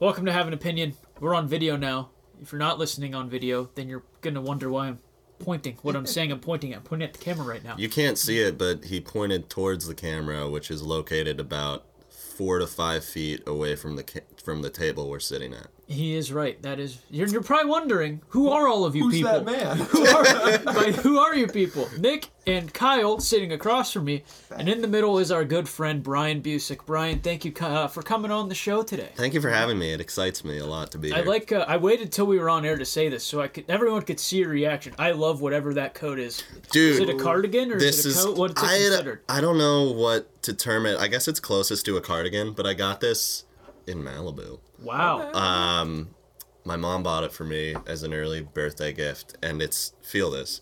Welcome to Have an Opinion. We're on video now. If you're not listening on video, then you're gonna wonder why I'm pointing. What I'm saying, I'm pointing at. I'm pointing at the camera right now. You can't see it, but he pointed towards the camera, which is located about four to five feet away from the ca- from the table we're sitting at. He is right. That is. You're, you're probably wondering who are all of you Who's people? that man? who are like, who are you people? Nick and Kyle sitting across from me, and in the middle is our good friend Brian Busick. Brian, thank you uh, for coming on the show today. Thank you for having me. It excites me a lot to be I here. like. Uh, I waited till we were on air to say this, so I could everyone could see your reaction. I love whatever that coat is. Dude, Is it a cardigan or this is it a is coat? What's it I, considered? I don't know what to term it. I guess it's closest to a cardigan, but I got this in Malibu. Wow. Um, my mom bought it for me as an early birthday gift, and it's feel this.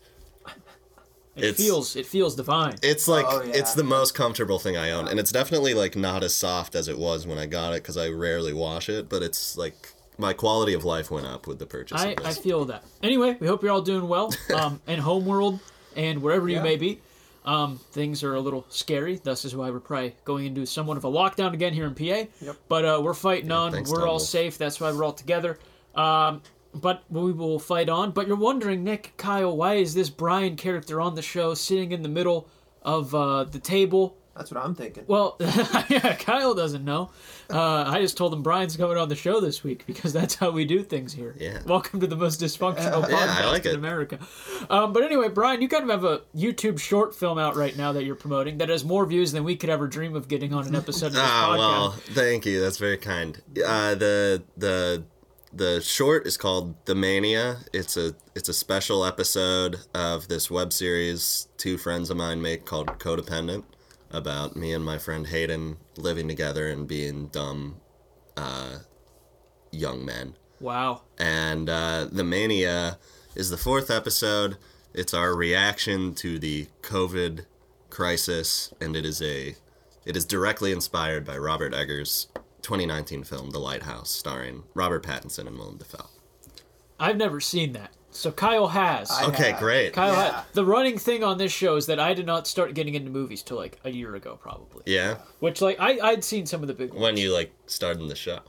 it it's- feels. It feels divine. It's like Oh, yeah. it's the most comfortable thing I own, and it's definitely like not as soft as it was when I got it because I rarely wash it. But it's like my quality of life went up with the purchase I, of I feel that. Anyway, we hope you're all doing well um, in homeworld and wherever you may be. Um, things are a little scary. Thus is why we're probably going into somewhat of a lockdown again here in PA. Yep. But uh, we're fighting on. thanks, we're all Tumbles. safe. That's why we're all together. Um, but we will fight on. But you're wondering, Nick, Kyle, why is this Brian character on the show sitting in the middle of uh, the table? That's what I'm thinking. Well, yeah, Kyle doesn't know. Uh, I just told him Brian's coming on the show this week because that's how we do things here. Yeah. Welcome to the most dysfunctional podcast Yeah, I like in it. America. Um, but anyway, Brian, you kind of have a YouTube short film out right now that you're promoting that has more views than we could ever dream of getting on an episode of this Ah, podcast. well, thank you. That's very kind. Uh, the the the short is called The Mania. It's a it's a special episode of this web series two friends of mine make called Codependent about me and my friend Hayden living together and being dumb uh, young men. Wow. And uh, The Mania is the fourth episode. It's our reaction to the COVID crisis, and it is a it is directly inspired by Robert Eggers' 2019 film The Lighthouse, starring Robert Pattinson and Willem Dafoe. I've never seen that. So Kyle has. I- Okay, have. great. Kyle Yeah. has. The running thing on this show is that I did not start getting into movies till like a year ago, probably. Yeah, Which, like, I, I'd seen some of the big ones. when you like started the show.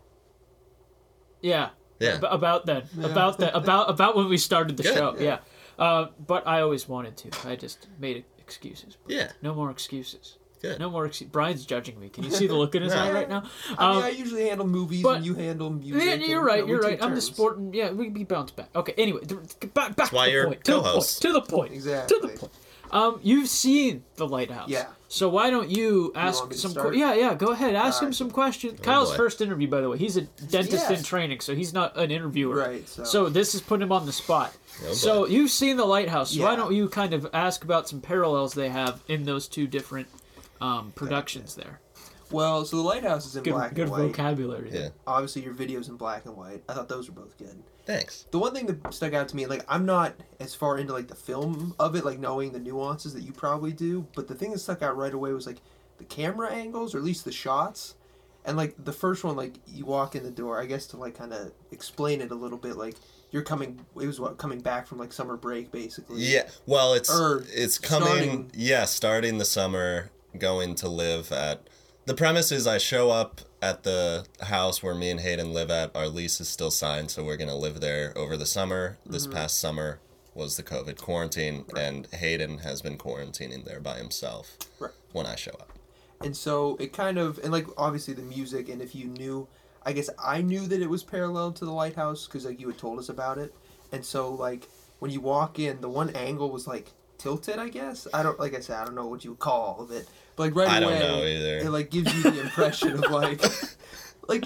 Yeah. Yeah. Ab- about then. About that. About about when we started the Good. show. Yeah. Uh, but I always wanted to. I just made excuses. Yeah, No more excuses. Good. No more excuses. Brian's judging me. Can you see the look in his eye right now? I mean, Um, I usually handle movies but- and you handle music. yeah, you're you right. know, You're right. I'm the turns. sporting. Yeah, we we bounce back. Okay. Anyway, th- th- back back why to the you're point. To the point. co-host. To the point. Exactly. To the point. Um, you've seen the lighthouse. Yeah. So why don't you ask want me to some? start? Que- yeah, yeah. Go ahead. Ask him some questions. Kyle's boy. first interview, by the way. He's a dentist in training, so he's not an interviewer. Right, so- So this is putting him on the spot. Oh, so boy. you've seen the lighthouse. So why don't you kind of ask about some parallels they have in those two different um, productions there? Well, so the lighthouse is in Good, black good and white. vocabulary. Yeah. Obviously, your videos in black and white. I thought those were both good. thanks. The one thing that stuck out to me, like I'm not as far into like the film of it, like knowing the nuances that you probably do. But the thing that stuck out right away was like the camera angles, or at least the shots. And like the first one, like you walk in the door. I guess to like kind of explain it a little bit, like you're coming. It was what coming back from like summer break, basically. Yeah, well, it's Or it's coming. starting- Yeah, starting the summer, going to live at. The premise is I show up at the house where me and Hayden live at. Our lease is still signed, so we're gonna live there over the summer. This Mm-hmm. past summer was the COVID quarantine, and Hayden has been quarantining there by himself Right. when I show up. And so it kind of and like obviously the music and if you knew, I guess I knew that it was parallel to the lighthouse because like you had told us about it. And so like when you walk in, the one angle was like tilted. I guess I don't like I said I don't know what you would call all of it, but like right I don't away know either. it like gives you the impression of like like.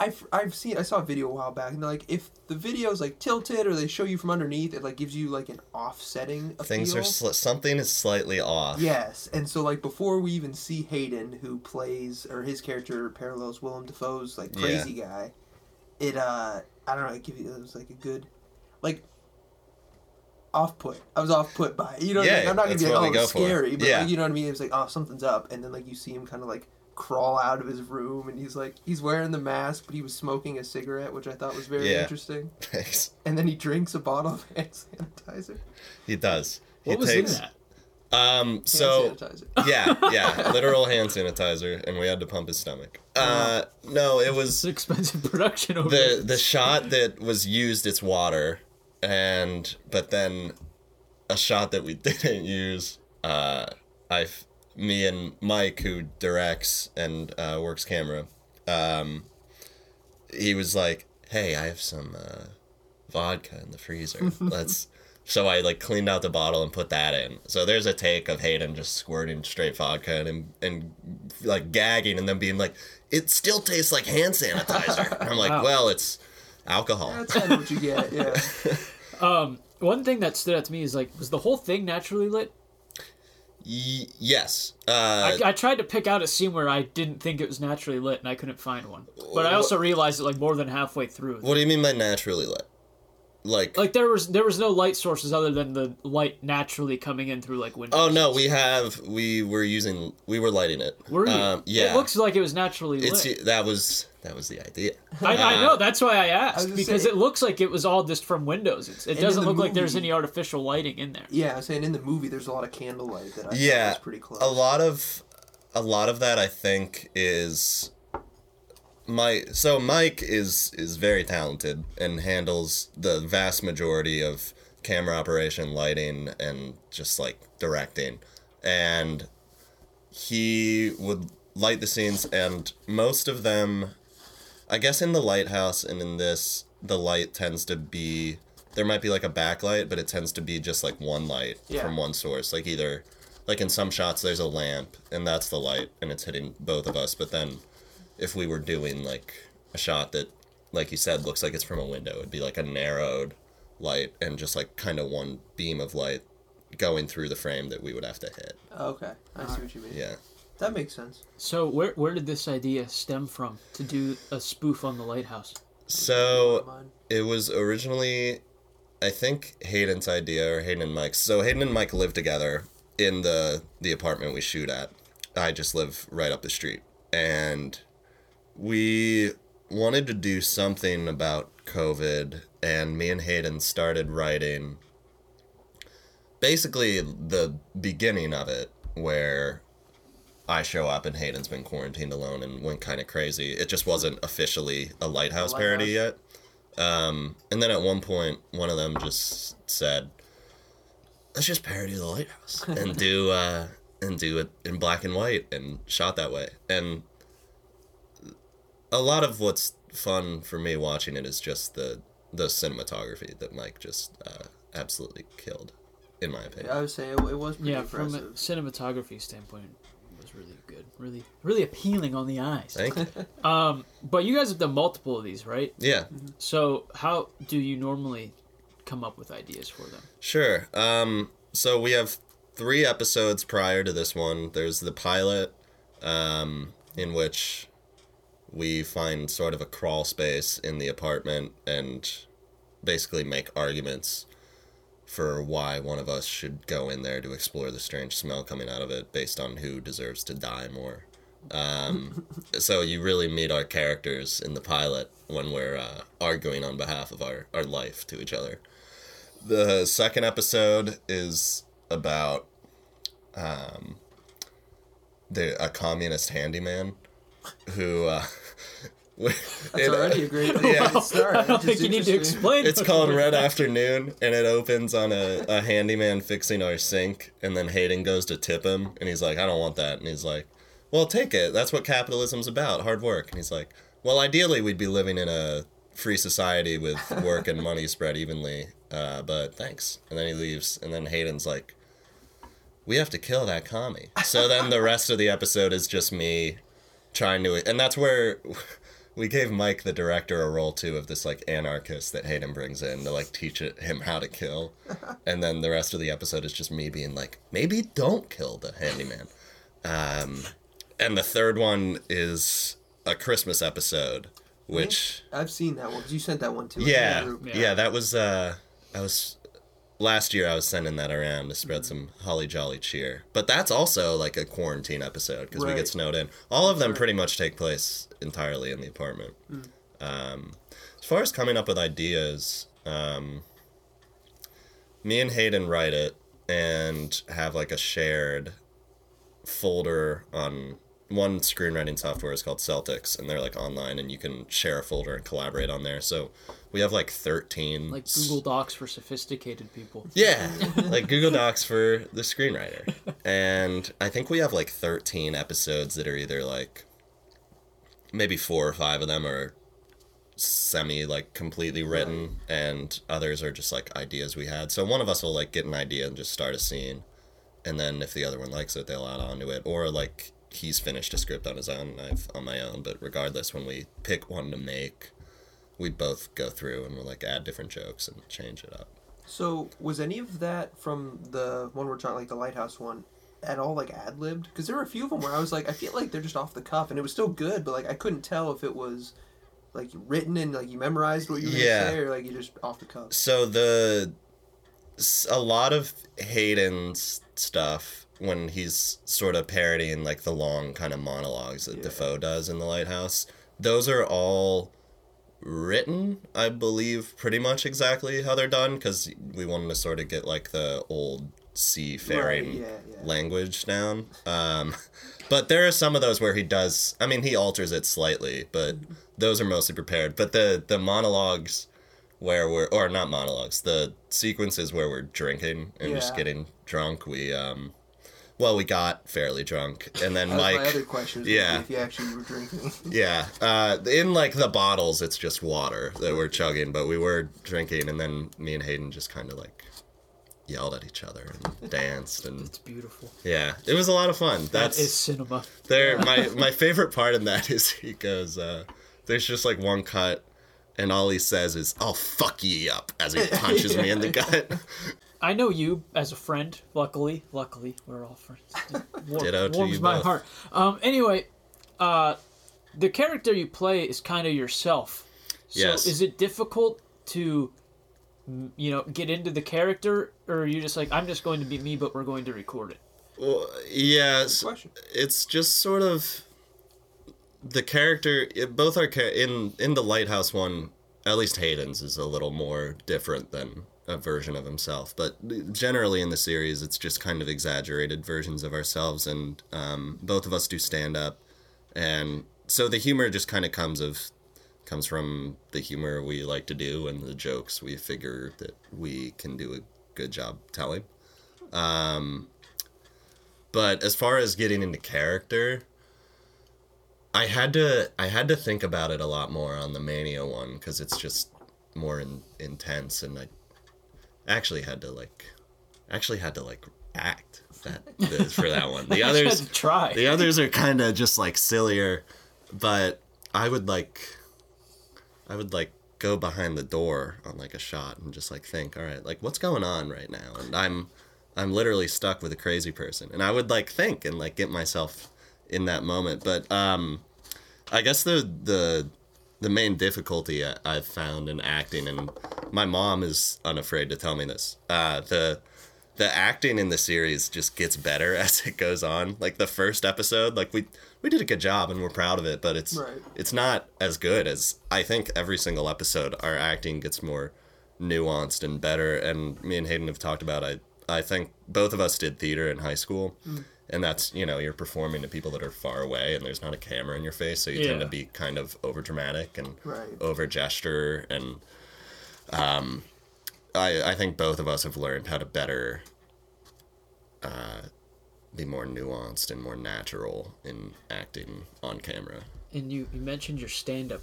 I've, I've seen I saw a video a while back and they're like if the video's like tilted or they show you from underneath it like gives you like an offsetting appeal. Things are sli- something is slightly off. Yes, and so like before we even see Hayden, who plays or his character parallels Willem Dafoe's like crazy guy, it uh I don't know, it give you it was like a good like off put. I was off put by it. You know what I Yeah, mean? I'm not gonna be like, oh we it's go for. scary, but Yeah. like, you know what I mean? It was like, oh something's up and then like you see him kinda like crawl out of his room and he's like he's wearing the mask but he was smoking a cigarette, which I thought was very Yeah. interesting. Thanks. And then he drinks a bottle of hand sanitizer. He does. What he was takes, in that? Um, Hand so sanitizer. yeah, yeah, literal hand sanitizer, and we had to pump his stomach. Uh, no, it was It's an expensive production over the the shot that was used. It's water, and but then a shot that we didn't use. Uh, I, me and Mike, who directs and uh, works camera, um, he was like, "Hey, I have some uh, vodka in the freezer. Let's." So I like cleaned out the bottle and put that in. So there's a take of Hayden just squirting straight vodka and and like gagging and then being like, "It still tastes like hand sanitizer." And I'm like, Wow. "Well, it's alcohol." That's kind of what you get. Yeah. Um, one thing that stood out to me is like, was the whole thing naturally lit? Y- yes. Uh, I, I tried to pick out a scene where I didn't think it was naturally lit, and I couldn't find one. But I also realized it like more than halfway through. what do you mean by naturally lit? Like, Like there was there was no light sources other than the light naturally coming in through like windows. oh no, we have we were using we were lighting it. Were you? Um, yeah. It looks like it was naturally lit. it's that was that was the idea. I, I uh-huh. know. That's why I asked gonna because say- it looks like it was all just from windows. It's, it doesn't the look like there's any artificial lighting in there. Yeah, I'm saying in the movie, there's a lot of candlelight that I yeah thought was pretty close. a lot of a lot of that i think is my so mike is is very talented and handles the vast majority of camera operation lighting and just like directing and he would light the scenes and most of them i guess in the lighthouse and in this the light tends to be there might be like a backlight but it tends to be just like one light Yeah. from one source like either like in some shots there's a lamp and that's the light and it's hitting both of us but then if we were doing like a shot that like you said looks like it's from a window it'd be like a narrowed light and just like kind of one beam of light going through the frame that we would have to hit okay, I see what you mean. yeah That makes sense. So where where did this idea stem from to do a spoof on the lighthouse? so it was originally i think hayden's idea or hayden and mike's so hayden and mike live together in the the apartment we shoot at i just live right up the street and we wanted to do something about covid and me and hayden started writing basically the beginning of it where I show up and Hayden's been quarantined alone and went kind of crazy. It just wasn't officially a lighthouse, A parody yet. Um, and then at one point, one of them just said, "Let's just parody the lighthouse and do uh, and do it in black and white and shot that way." And a lot of what's fun for me watching it is just the the cinematography that Mike just uh, absolutely killed, in my opinion. I would say it, it was pretty Yeah, from a impressive. cinematography standpoint, it was really good, really really appealing on the eyes. Thank you. Um, but you guys have done multiple of these, right? Yeah. So how do you normally come up with ideas for them? Sure. Um, so we have three episodes prior to this one. There's the pilot, um, in which we find sort of a crawl space in the apartment and basically make arguments for why one of us should go in there to explore the strange smell coming out of it based on who deserves to die more. Um, so you really meet our characters in the pilot when we're uh, arguing on behalf of our, our life to each other. The second episode is about um, the a communist handyman who uh, That's it, uh, already a great yeah. start. I don't It's think you need to explain. It's called. Red Afternoon, and it opens on a, a handyman fixing our sink, and then Hayden goes to tip him, and he's like, I don't want that. And he's like, Well, take it. That's what capitalism's about hard work. And he's like, Well, ideally, we'd be living in a free society with work and money spread evenly, uh, but thanks. And then he leaves, and then Hayden's like, We have to kill that commie. So then the rest of the episode is just me trying to, and that's where we gave Mike the director a role too of this like anarchist that Hayden brings in to like teach it, him how to kill, and then the rest of the episode is just me being like, maybe don't kill the handyman. Um, and the third one is a Christmas episode, which I've seen that one because you sent that one to us yeah, yeah, Yeah. that was uh, I was last year I was sending that around to spread some holly jolly cheer. But that's also like a quarantine episode because we get snowed in. All of them pretty much take place entirely in the apartment. Mm. Um, as far as coming up with ideas, um, me and Hayden write it, and have like a shared folder on one screenwriting software is called Celtx, and they're like online, and you can share a folder and collaborate on there. So we have like thirteen, Like Google Docs for sophisticated people. yeah, like Google Docs for the screenwriter. And I think we have like 13 episodes that are either like maybe four or five of them are semi like completely written and others are just like ideas we had. So one of us will like get an idea and just start a scene. And then if the other one likes it, they'll add on to it. Or like he's finished a script on his own and I've on my own. But regardless, when we pick one to make, we both go through and we'll like add different jokes and change it up. So was any of that from the one we're talking like the lighthouse one at all like ad libbed? Because there were a few of them where I was like, I feel like they're just off the cuff, and it was still good, but like I couldn't tell if it was like written and like you memorized what you were Yeah. gonna say or like you just off the cuff. so the a lot of Hayden's stuff when he's sort of parodying like the long kind of monologues that Yeah. Dafoe does in the Lighthouse, those are all written, I believe, pretty much exactly how they're done because we wanted to sort of get like the old seafaring Right, yeah, yeah. language down. Um, but there are some of those where he does. I mean, he alters it slightly, but those are mostly prepared. But the the monologues where we're or not monologues, the sequences where we're drinking and just getting drunk. We um, well, we got fairly drunk, and then Mike. my other yeah. If you actually were drinking. Yeah, uh, in like the bottles, it's just water that we're chugging, but we were drinking, and then me and Hayden just kind of like yelled at each other and danced, and It's beautiful. yeah, it was a lot of fun. That That's cinema. there. My my favorite part in that is he goes, uh, "There's just like one cut." And all he says is, "I'll fuck ye up," as he punches me in the gut. I know you as a friend. Luckily, luckily, we're all friends. War- Ditto to warms you my both. heart. Um. Anyway, uh, the character you play is kind of yourself. So Yes. Is it difficult to, mm, you know, get into the character, or are you just like, I'm just going to be me, but we're going to record it? Well, yeah, s- question. it's just sort of the character. It, both are cha- in in the lighthouse one. At least Hayden's is a little more different than a version of himself, but generally in the series, it's just kind of exaggerated versions of ourselves, and um, both of us do stand up, and so the humor just kind of comes of comes from the humor we like to do and the jokes we figure that we can do a good job telling. Um, but as far as getting into character, I had to I had to think about it a lot more on the Mania one because it's just more in, intense, and I actually had to like actually had to like act that for that one. The others try. the others are kind of just like sillier, but I would like, I would like go behind the door on like a shot and just like think, all right, like what's going on right now? And I'm, I'm literally stuck with a crazy person, and I would like think and like get myself in that moment. But um, I guess the the the main difficulty I- I've found in acting, and my mom is unafraid to tell me this. Uh, the the acting in the series just gets better as it goes on. Like the first episode, like we we did a good job and we're proud of it, but it's Right. it's not as good as I think every single episode our acting gets more nuanced and better and me and Hayden have talked about I I think both of us did theater in high school. And that's, you know, you're performing to people that are far away and there's not a camera in your face, so you tend to be kind of over dramatic and Right. over gesture and um I I think both of us have learned how to better uh be more nuanced and more natural in acting on camera. and you, you mentioned your stand up,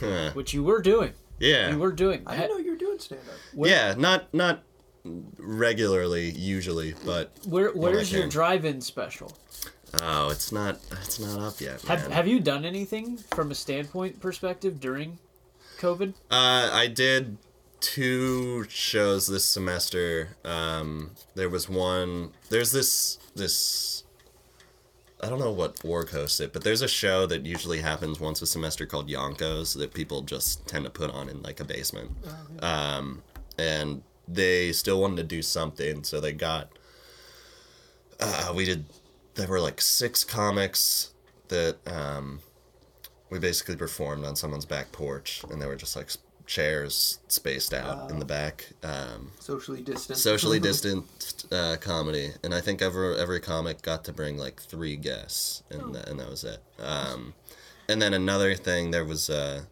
Huh. which you were doing. yeah. You were doing. I didn't know you were doing stand up. Where, yeah, not not regularly usually, but Where, where's your drive-in special? oh, it's not it's not up yet, man. Have Have you done anything from a standpoint perspective during COVID? Uh, I did two shows this semester. Um, there was one. There's this this. I don't know what org hosts it, but there's a show that usually happens once a semester called Yonkos that people just tend to put on in like a basement. Um, and they still wanted to do something, so they got. Uh, we did. There were like six comics that um, we basically performed on someone's back porch and they were just like chairs spaced out in the back. Um, Socially distant. socially distanced uh, comedy, and I think every every comic got to bring like three guests, and that, and that was it. Um, and then another thing, there was uh,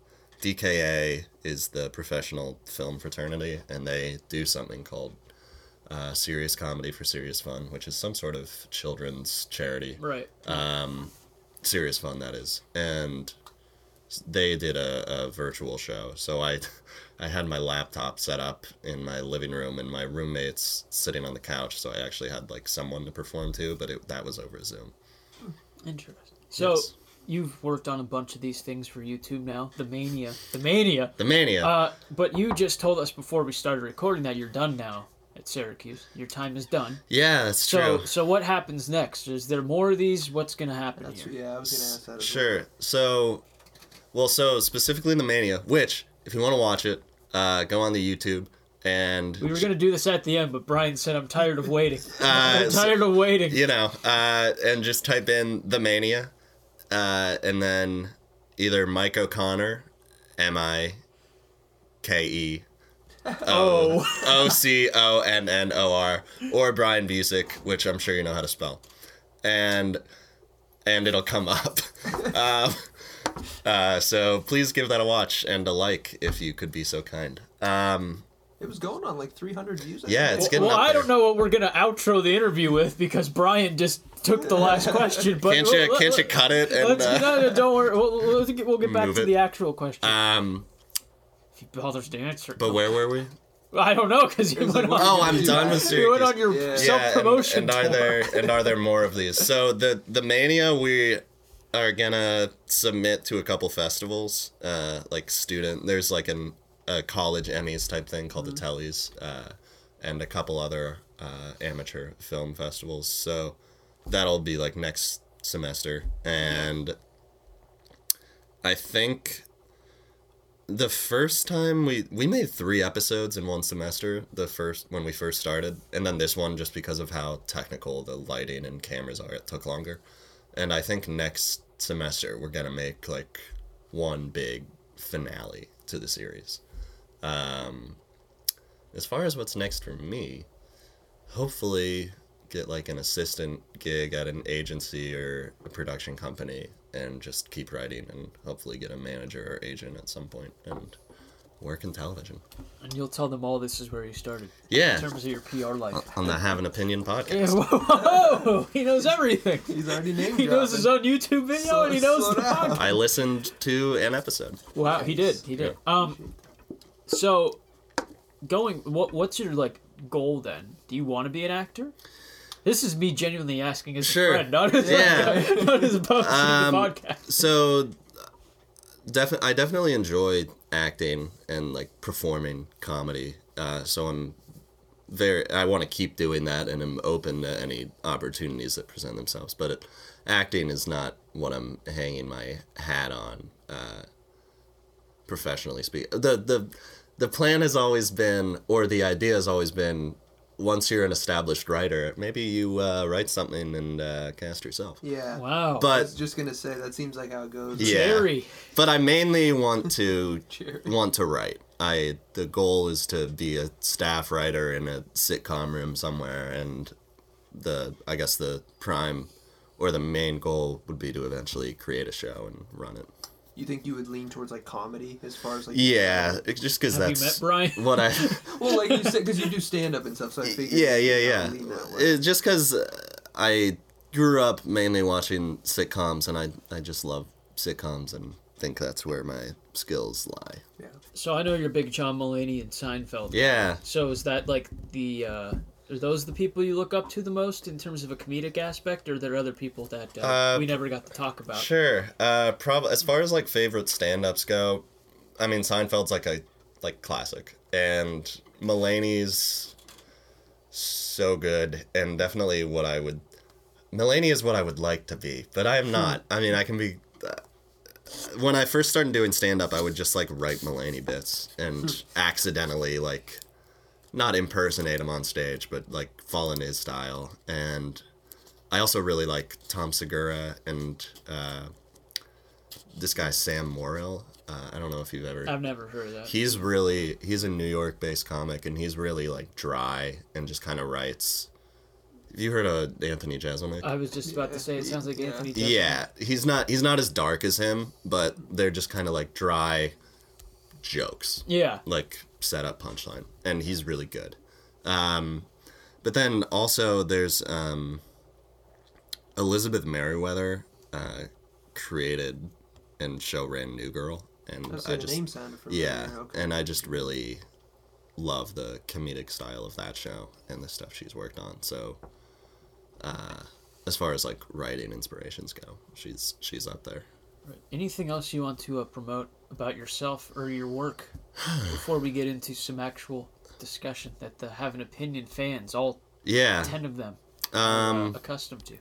DKA is the professional film fraternity, and they do something called uh, Serious Comedy for Serious Fun, which is some sort of children's charity Right. serious fun that is and they did a, a virtual show so i i had my laptop set up in my living room and my roommates sitting on the couch so i actually had like someone to perform to but it, that was over zoom Interesting. So Yes. You've worked on a bunch of these things for YouTube now. The Mania. The Mania. the mania Uh, but you just told us before we started recording that you're done now at Syracuse. Your time is done. yeah that's So true so what happens next? Is there more of these? What's gonna happen That's, here? yeah, I was gonna ask that. As sure so well so specifically the mania which if you want to watch it uh, go on the youtube and We were gonna do this at the end, but Brian said I'm tired of waiting. Uh, I'm so- tired of waiting. you know, uh, and just type in the mania, uh, and then either Mike O'Connor, M I K E Oh, O C O N N O R, or Brian Busick, which I'm sure you know how to spell, and and it'll come up. um, uh, so please give that a watch and a like if you could be so kind. Um, It was going on like 300 views. I Yeah, think. it's getting well, up I there. don't know what we're gonna outro the interview with because Brian just took the last question. But can't you let- can't you cut it and Let's, uh, no, no, don't worry. We'll, we'll, get- we'll get back to it. the actual question. um? if he bothers to answer. But where were we? I don't know because you was went like, on. Oh, I'm done with you went Syracuse. on your Yeah. self promotion. and, and are there and are there more of these? So the the mania we are gonna submit to a couple festivals, uh, like student. There's like an a college Emmys type thing called the Tellies, uh, and a couple other uh, amateur film festivals. So that'll be like next semester, and I think the first time we we made three episodes in one semester the first when we first started and then this one just because of how technical the lighting and cameras are it took longer. And i think next semester we're gonna make like one big finale to the series um as far as what's next for me hopefully get like an assistant gig at an agency or a production company and just keep writing and hopefully get a manager or agent at some point and work in television. And you'll tell them all this is where you started. Yeah. In terms of your PR life. On the Have an Opinion Yeah, podcast. whoa, he knows everything. He's already named He knows his own YouTube video Slow- and he knows slow the podcast. I listened to an episode. Wow, he did. He did. Um, so going, what what's your like goal then? Do you want to be an actor? This is me genuinely asking as Sure. a friend, not as Yeah. like, not as opposed Um, the podcast. So, defi- I definitely enjoy acting and like performing comedy. Uh, so I'm very. I want to keep doing that, and I'm open to any opportunities that present themselves. But it, acting is not what I'm hanging my hat on. Uh, professionally speak, the the the plan has always been, or the idea has always been. Once you're an established writer, maybe you uh, write something and uh, cast yourself. Yeah. Wow. I But was just gonna say that seems like how it goes. Yeah. Jerry. but I mainly want to want to write. I the goal is to be a staff writer in a sitcom room somewhere, and the I guess the prime or the main goal would be to eventually create a show and run it. You think you would lean towards like comedy as far as like Yeah, it's just because Have you that's met Brian? what I. Well, like you said, because you do stand up and stuff, so I figured. yeah, yeah, yeah. lean that way. It, just because I grew up mainly watching sitcoms, and I I just love sitcoms and think that's where my skills lie. yeah. So I know you're a big John Mulaney and Seinfeld. Yeah. So is that like the uh are those the people you look up to the most in terms of a comedic aspect, or are there other people that uh, Uh, we never got to talk about? Sure. Uh, probably as far as like favorite stand-ups go, I mean Seinfeld's like a like classic, and Mulaney's so good, and definitely what I would. Mulaney is what I would like to be, but I am not. I mean, I can be. Uh, when I first started doing stand-up, I would just like write Mulaney bits and accidentally like, not impersonate him on stage, but like fall into his style and. I also really like Tom Segura and uh, this guy Sam Morrill. Uh, I don't know if you've ever. I've never heard of that. He's really he's a New York based comic and he's really like dry and just kind of writes. Have you heard of Anthony Jeselnik? I was just about to say it sounds like Yeah. Anthony. Jeselnik. yeah, he's not he's not as dark as him, but they're just kind of like dry jokes, Yeah. like set up punchline, and he's really good. Um, but then also there's um, Elizabeth Meriwether uh, created and show ran New Girl, and That's I just name sounded familiar. yeah, Okay. and I just really love the comedic style of that show and the stuff she's worked on. So, uh, as far as like writing inspirations go, she's she's up there. Right. Anything else you want to uh, promote about yourself or your work before we get into some actual discussion that the Have an Opinion fans, all Yeah. ten of them, Um. accustomed to?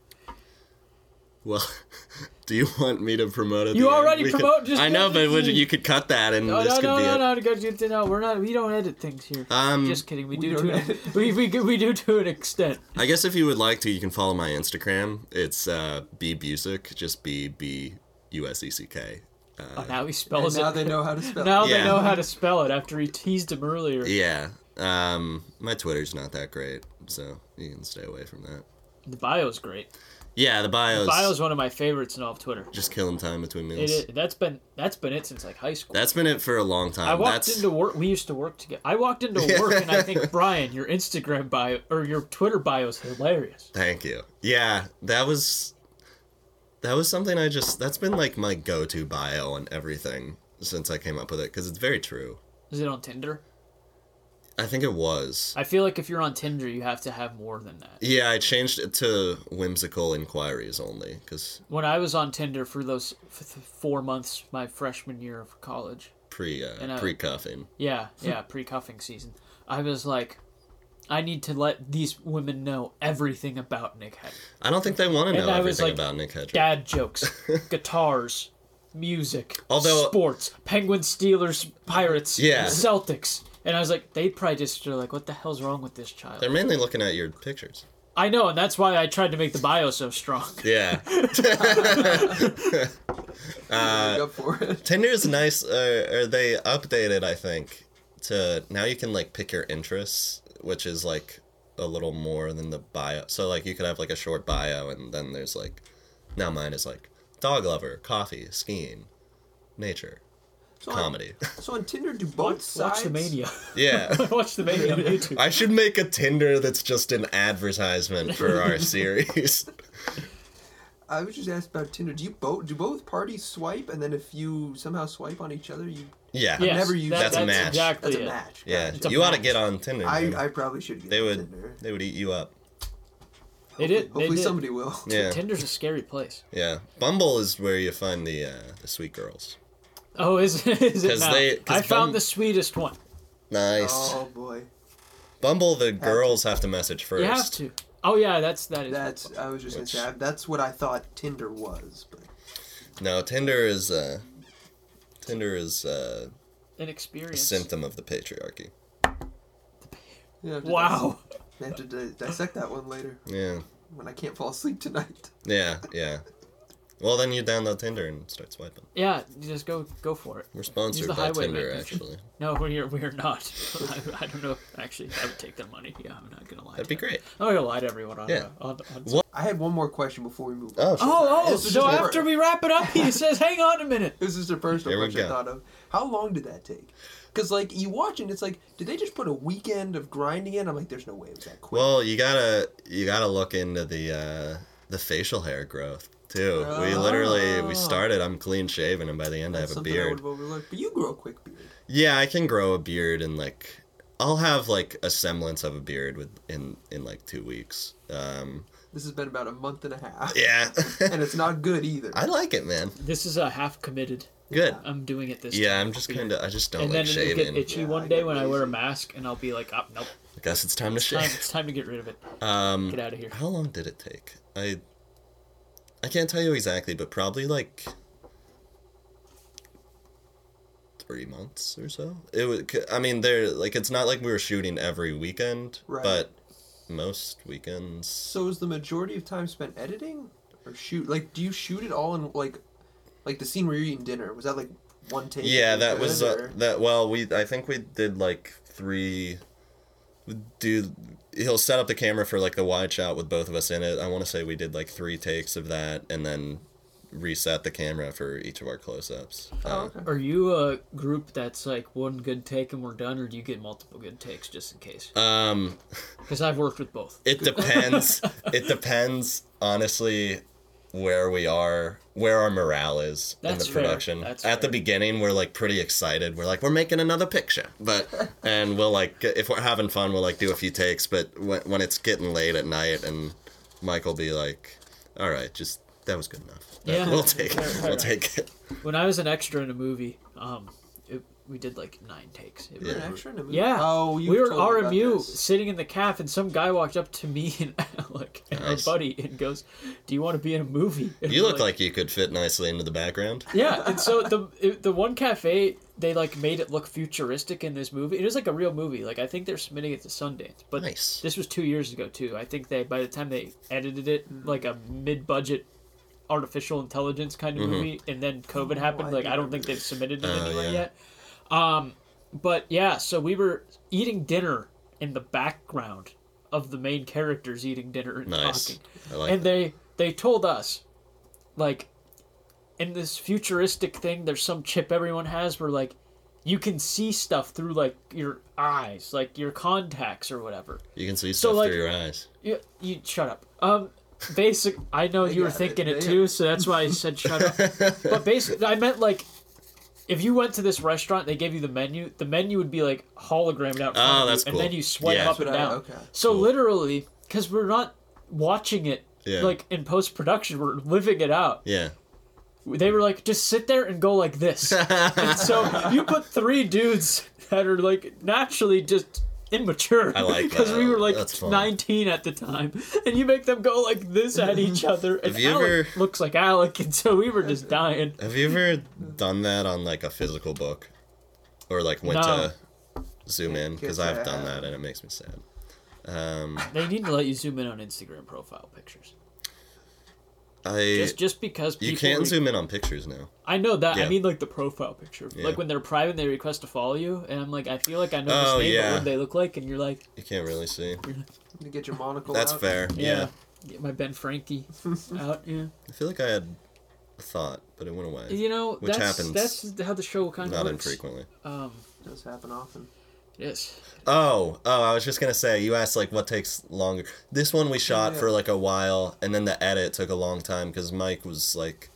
Well, do you want me to promote it? You already promote- just I know, let but me- would you, you could cut that, and No, this no, could no, be no, it. no, because you- no, we're not. We don't edit things here. Um, Just kidding. We, We do to an, we, we we do to an extent. I guess if you would like to, you can follow my Instagram. It's uh, b busick, just b b u s e c k. Oh, now he And spells now it. Now they know how to spell. It. Now it. they Yeah. know how to spell it after he teased him earlier. Yeah. Um, my Twitter's not that great, so you can stay away from that. The bio's great. Yeah, the bios. Bio's one of my favorites in all of Twitter. just killing time between It meals. that's been that's been it since like high school. That's been it for a long time. I walked That's into work. We used to work together. I walked into work, and I think Brian, your Instagram bio or your Twitter bio is hilarious. thank you. Yeah, that was that was something I just that's been like my go-to bio on everything since I came up with it because it's very true. Is it on Tinder? I think it was. I feel like if you're on Tinder, you have to have more than that. Yeah, I changed it to whimsical inquiries only because When I was on Tinder for those f- four months, my freshman year of college, pre uh, pre cuffing. yeah, yeah, pre-cuffing season, I was like, I need to let these women know everything about Nick Hedger. I don't think they want to And know I was everything like, about Nick Hedger. Dad jokes, guitars, music, Although- sports, Penguins, Steelers, Pirates, Yeah. Celtics. And I was like, they probably just are like, what the hell's wrong with this child? They're mainly looking at your pictures. I know, and that's why I tried to make the bio so strong. Yeah. Make up for it. Tinder's nice. Uh, or they updated, I think, to now you can like pick your interests, which is like a little more than the bio. So like you could have like a short bio, and then there's like now mine is like dog lover, coffee, skiing, nature, So on, comedy. so on Tinder, do both Watch, sides? watch the mania. yeah. watch the mania on YouTube. I should make a Tinder that's just an advertisement for our series. I was just asked about Tinder. Do you both do both parties swipe, and then if you somehow swipe on each other, you Yeah. Yes, never used that- That's a match. Exactly that's a it. match. Yeah. It's You ought to get on Tinder. I. I probably should get they on would Tinder. they would eat you up. They did. Hopefully they did. somebody will. Yeah. Tinder's a scary place. Yeah. Bumble is where you find the uh, the sweet girls. Oh, is, is it 'Cause now? they- I found Bum- the sweetest one. Nice. Oh boy, Bumble, the girls have to message first. You have to. Oh yeah, that's that is. that's I was just Which- gonna say that's what I thought Tinder was, but No, Tinder is uh, Tinder is uh, an a experience. symptom of the patriarchy. you have to Wow. dis- I have to di- dissect that one later Yeah, when I can't fall asleep tonight. yeah, yeah. Well, then you download Tinder and start swiping. Yeah, just go go for it. We're sponsored the by highway Tinder, man. actually. No, we're we're not. I, I don't know. Actually, I would take their money. Yeah, I'm not gonna lie. That'd to be everyone. great. I'm not gonna lie to everyone on. Yeah. Uh, on, on What- I had one more question before we move. Oh, on. sure. Oh, oh! So after we wrap it up, he says, "Hang on a minute." This is the personal Here we question I thought of. How long did that take? Because like you watch it, and it's like, did they just put a weekend of grinding in? I'm like, there's no way it was that quick. Well, you gotta you gotta look into the uh, the facial hair growth too. We literally Oh. we started. I'm clean shaven, and by the end, I have a something I would beard. But you grow a quick beard. Yeah, I can grow a beard and like I'll have like a semblance of a beard with in in like two weeks. Um, This has been about a month and a half. yeah, and it's not good either. I like it, man. This is a half committed. Good. I'm doing it this. Yeah, time. I'm just kind of I just don't And like then it'll get itchy Yeah, one day get when I wear a mask, and I'll be like, oh, "Nope, I guess it's time to time, shave. it's time to get rid of it. Um, Get out of here." How long did it take? I I can't tell you exactly, but probably like three months or so. It was. I mean, there like it's not like we were shooting every weekend, Right. but most weekends. So is the majority of time spent editing or shoot? Like, do you shoot it all in like Like the scene where you're eating dinner was that like one take? Yeah, that was uh, that. Well, we I think we did like three. Do he'll set up the camera for like the wide shot with both of us in it. I want to say we did like three takes of that, and then reset the camera for each of our close-ups. Uh, okay. Are you a group that's like one good take and we're done, or do you get multiple good takes just in case? um, Because I've worked with both. it depends. it depends, honestly, where we are, where our morale is That's in the fair. production. At the beginning, we're like pretty excited. We're like, we're making another picture, but and we'll like, if we're having fun, we'll like do a few takes. But when when it's getting late at night, and Mike will be like, all right, just that was good enough. Yeah. we'll take it. Fair, We'll fair. take it. When I was an extra in a movie, um, we did like nine takes. It Yeah. was- An extra in a movie? Yeah. Oh, you we were told me about RMU this. sitting in the caf, and some guy walked up to me and Alec and Nice. our buddy and goes, "Do you want to be in a movie?" And You we're look like you could fit nicely into the background. yeah. And so the it- the one cafe they like made it look futuristic in this movie. It was like a real movie. Like I think they're submitting it to Sundance, but Nice. this was two years ago too. I think they by the time they edited it, like a mid budget artificial intelligence kind of Mm-hmm. movie, and then COVID happened. I like do I don't think they've submitted it Oh, anywhere yeah. yet. Um, but yeah, so we were eating dinner in the background of the main characters eating dinner and Nice. talking, I like and that. they they told us, like, in this futuristic thing, there's some chip everyone has where like. You can see stuff through like your eyes, like your contacts or whatever. You can see So, stuff like- through your eyes. You, you shut up. Um, basic. I know you were got it. thinking it, too, so that's why I said shut up. But basically, I meant like, if you went to this restaurant, they gave you the menu. The menu would be like hologrammed out. front Oh, of that's you, cool. And then you swipe Yeah. up and That's what down. okay. So Cool. literally, because we're not watching it Yeah. like in post production, we're living it out. Yeah. They were like, just sit there and go like this. and so you put three dudes that are like naturally just immature. I like because we were like 19 at the time, and you make them go like this at each other. And Have you Alec ever- looks like Alec, and so we were just dying. Have you ever done that on like a physical book, or like went No. to zoom in? Because I've done that and it makes me sad. Um, They need to let you zoom in on Instagram profile pictures, I just just because people you can re- zoom in on pictures now. I know that. I mean, like the profile picture. Yeah. Like when they're private, they request to follow you, and I'm like, I feel like I know Oh, this name, yeah. but what do they look like? And you're like, You can't really see. You get your monocle. That's out. fair. yeah, Yeah. get my Ben Frankie out. Yeah. I feel like I had a thought, but it went away. You know, Which that's happens that's how the show kind of Not works. infrequently. Um, Does happen often. Yes. Oh, oh, I was just gonna say, you asked like what takes longer. This one we shot Yeah. for like a while, and then the edit took a long time because Mike was like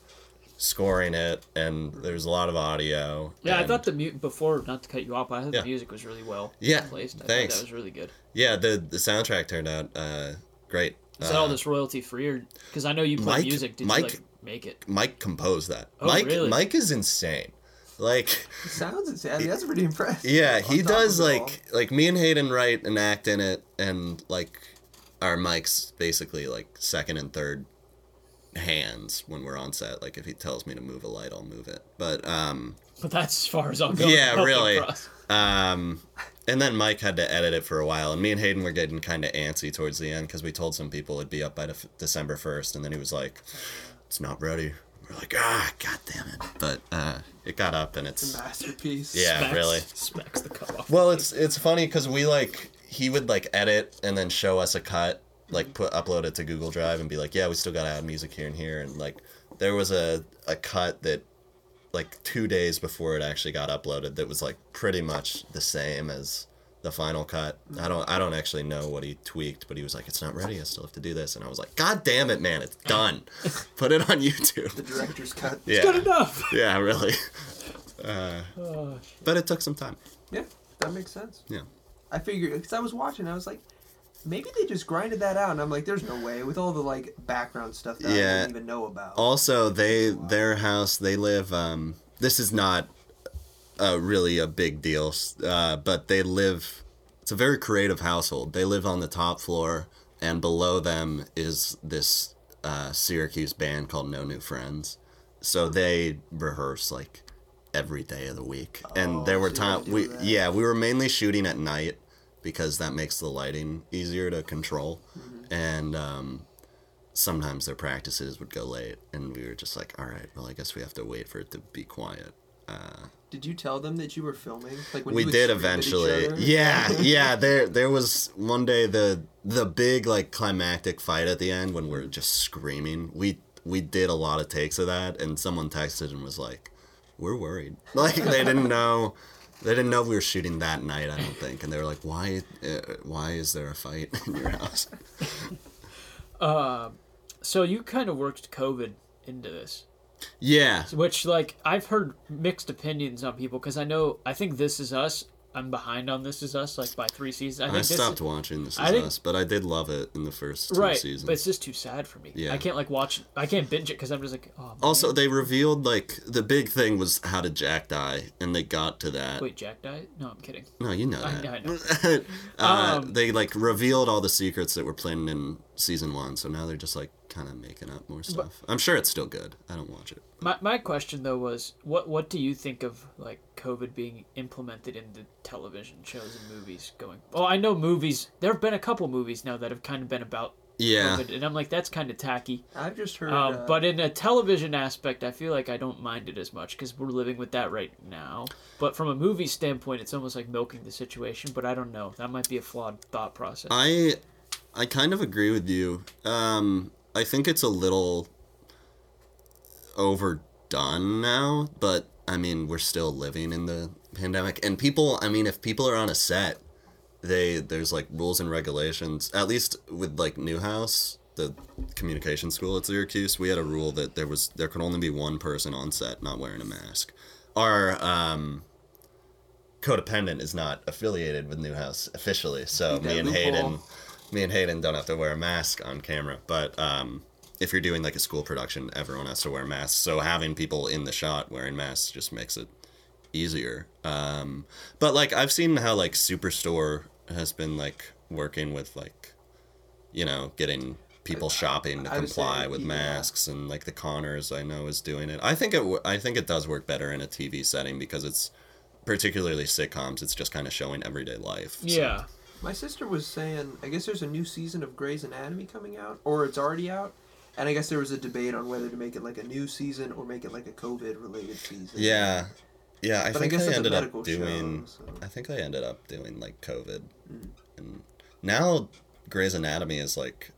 scoring it, and there was a lot of audio. Yeah, I thought the mute before not to cut you off, but I thought Yeah. the music was really well Yeah, placed. I thanks. Thought that was really good. yeah the the soundtrack turned out uh, great. Is that all Uh, this royalty free, or because I know you play Mike- music? Did Mike- you like make it? Mike composed that. Oh, Mike really? Mike is insane. Like It sounds insane. I mean, that's pretty impressive. yeah, he does of all. like like me and Hayden write and act in it and like our mics basically like second and third hands when we're on set. Like if he tells me to move a light, I'll move it. But um But that's as far as I'll go. Yeah, really. um and then Mike had to edit it for a while, and me and Hayden were getting kind of antsy towards the end because we told some people it'd be up by Def- December first, and then he was like, "It's not ready." We're like, "Ah, god damn it!" But uh, it got up, and It's it's a masterpiece. Yeah, Specs- really. Specs the cut off. Well, it's it's funny because we like he would like edit and then show us a cut, like put upload it to Google Drive and be like, yeah, we still gotta add music here and here, and like there was a a cut that like two days before it actually got uploaded that was like pretty much the same as the final cut. I don't I don't actually know what he tweaked, but he was like, it's not ready. I still have to do this, and I was like, God damn it, man, it's done. Put it on YouTube." The director's cut. Yeah, It's Good enough. yeah, really. Uh, Oh, but it took some time. Yeah, that makes sense. Yeah. I figured because I was watching, I was like, maybe they just grinded that out, and I'm like, there's no way with all the like background stuff that I Yeah. didn't even know about. Also, they their house they live. Um, this is not uh, really a big deal, uh, but they live. It's a very creative household. They live on the top floor, and below them is this uh, Syracuse band called No New Friends. So they rehearse like every day of the week, and there Oh, were so you gotta times we that. yeah we were mainly shooting at night because that makes the lighting easier to control, Mm-hmm. and um, sometimes their practices would go late, and we were just like, all right, well, I guess we have to wait for it to be quiet. Uh, Did you tell them that you were filming? Like when we you would did scream at each eventually. Yeah, yeah. There, there was one day the the big like climactic fight at the end when we're just screaming. We we did a lot of takes of that, and someone texted and was like, "We're worried." Like they didn't know. They didn't know we were shooting that night. I don't think, and they were like, "Why? Uh, why is there a fight in your house?" So you kind of worked COVID into this, Yeah, which like I've heard mixed opinions on people because I know I think This Is Us. I'm behind on This Is Us like by three seasons. I I, think this stopped is, watching This Is I think- Us, but I did love it in the first two right, seasons. but it's just too sad for me. Yeah. I can't like watch. I can't binge it because I'm just like, oh. Man. Also, they revealed like the big thing was how did Jack die, and they got to that. wait, Jack died? No, I'm kidding. No, you know I- that. I know. uh, Um, they like revealed all the secrets that were planned in season one, so now they're just like kind of making up more stuff. I'm sure it's still good. I don't watch it. My my question though was, what what do you think of like COVID being implemented into television shows and movies going? Well, I know movies. There have been a couple movies now that have kind of been about Yeah, COVID, and I'm like, that's kind of tacky. I've just heard. Um, uh, but in a television aspect, I feel like I don't mind it as much because we're living with that right now. But from a movie standpoint, it's almost like milking the situation. But I don't know. That might be a flawed thought process. I I kind of agree with you. Um, I think it's a little overdone now, but I mean, we're still living in the pandemic, and people. I mean, if people are on a set, they there's like rules and regulations. At least with like Newhouse, the communication school at Syracuse, we had a rule that there was there could only be one person on set not wearing a mask. Our um, codependent is not affiliated with Newhouse officially, so me and. Hayden, me and Hayden don't have to wear a mask on camera. But um, if you're doing like a school production, everyone has to wear masks. So having people in the shot wearing masks just makes it easier. Um, but like I've seen how like Superstore has been like working with like, you know, getting people shopping to I would say, comply with yeah. masks and like the Conners I know is doing it. I think it w- I think it does work better in a TV setting because it's particularly sitcoms. It's just kind of showing everyday life. so- yeah. My sister was saying, I guess there's a new season of Grey's Anatomy coming out, or it's already out. And I guess there was a debate on whether to make it like a new season or make it like a COVID related season. Yeah. Yeah, I But think I, guess ended up doing. show, so- I think I ended up doing like COVID, Mm. and now Grey's Anatomy is like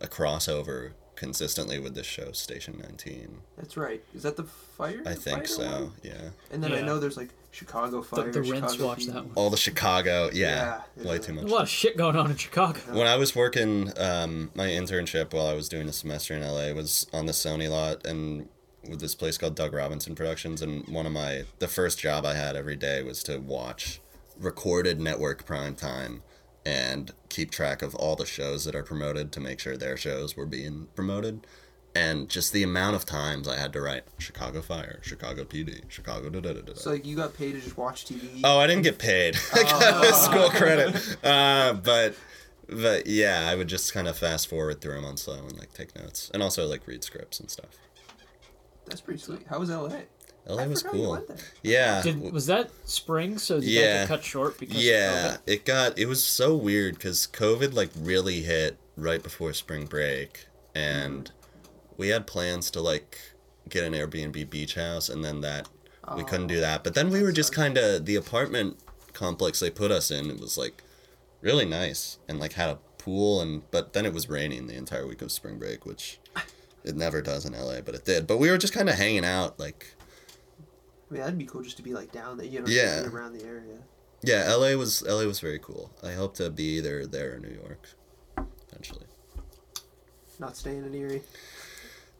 a crossover consistently with this show, Station Nineteen. That's right. Is that the fire? I think fighter so. one? Yeah. And then I know there's like Chicago Fire. the Rents Chicago watch PD. that one. All the Chicago. Yeah. Yeah, way yeah. too A lot of shit going on in Chicago. When I was working um, my internship while I was doing a semester in LA was on the Sony lot and with this place called Doug Robinson Productions and one of my the first job I had every day was to watch recorded network prime time and keep track of all the shows that are promoted to make sure their shows were being promoted and just the amount of times I had to write Chicago Fire, Chicago PD, Chicago da da da da. So like you got paid to just watch TV. Oh, I didn't get paid. I got a school credit. Uh, but but yeah, I would just kind of fast forward through them on slow and like take notes, and also like read scripts and stuff. That's pretty sweet. How was LA? LA I was forgot you cool. went there. Yeah. Did was that spring? So did that Yeah. get cut short because yeah, Of it got it was so weird because COVID like really hit right before spring break, and mm-hmm. we had plans to like get an Airbnb beach house, and then that we couldn't do oh, that. But then we were just kind of the apartment complex they put us in. It was like really nice and like had a pool, and but then it was raining the entire week of spring break, which it never does in LA, but it did. But we were just kind of hanging out, like I mean, that'd be cool just to be like down there, you know, Yeah. around the area. yeah. LA was LA was very cool. I hope to be either there or New York eventually. Not staying in Erie.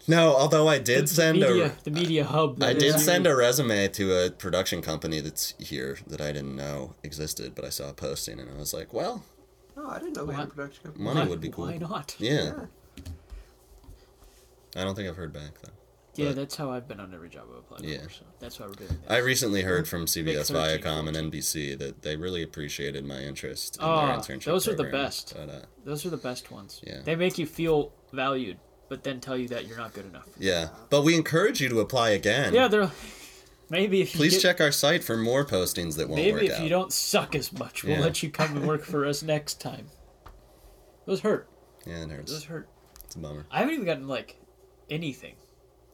No, although I did the send media, a the media hub. I did is- send a resume to a production company that's here that I didn't know existed, but I saw a posting and I was like, well, No, I didn't know we had a production company. money Why- would be cool. Why not? Yeah. Yeah. I don't think I've heard back though. Yeah, But- that's how I've been on every job I've applied Yeah. for. So that's why we're doing this. I recently heard from CBS Viacom and NBC that they really appreciated my interest in Oh, their internship. those are the best. But, uh, Those are the best ones. Yeah. They make you feel valued, but then tell you that you're not good enough. yeah, but we encourage you to apply again. Yeah, they're maybe if you Please get- check our site for more postings that won't work Maybe if out. you don't suck as much, we'll Yeah. let you come and work for us next time. Those hurt. Yeah, it hurts. Those hurt. It's a bummer. I haven't even gotten like anything.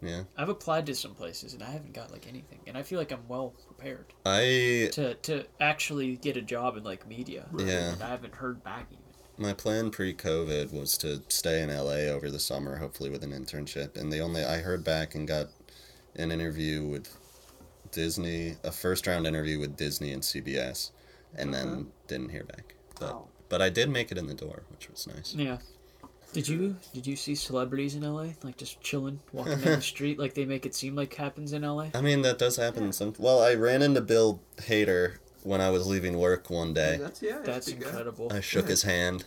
Yeah. I've applied to some places and I haven't got like anything, and I feel like I'm well prepared I to to actually get a job in like media. Yeah. And I haven't heard back even. my plan pre-COVID was to stay in LA over the summer, hopefully with an internship. And the only I heard back and got an interview with Disney, a first round interview with Disney and CBS, and then didn't hear back. But Oh. but I did make it in the door, which was nice. Yeah. Did you did you see celebrities in LA like just chilling, walking down the street like they make it seem like happens in LA? I mean that does happen some. Well, I ran into Bill Hader when I was leaving work one day. That's yeah. That's a good incredible. I shook his hand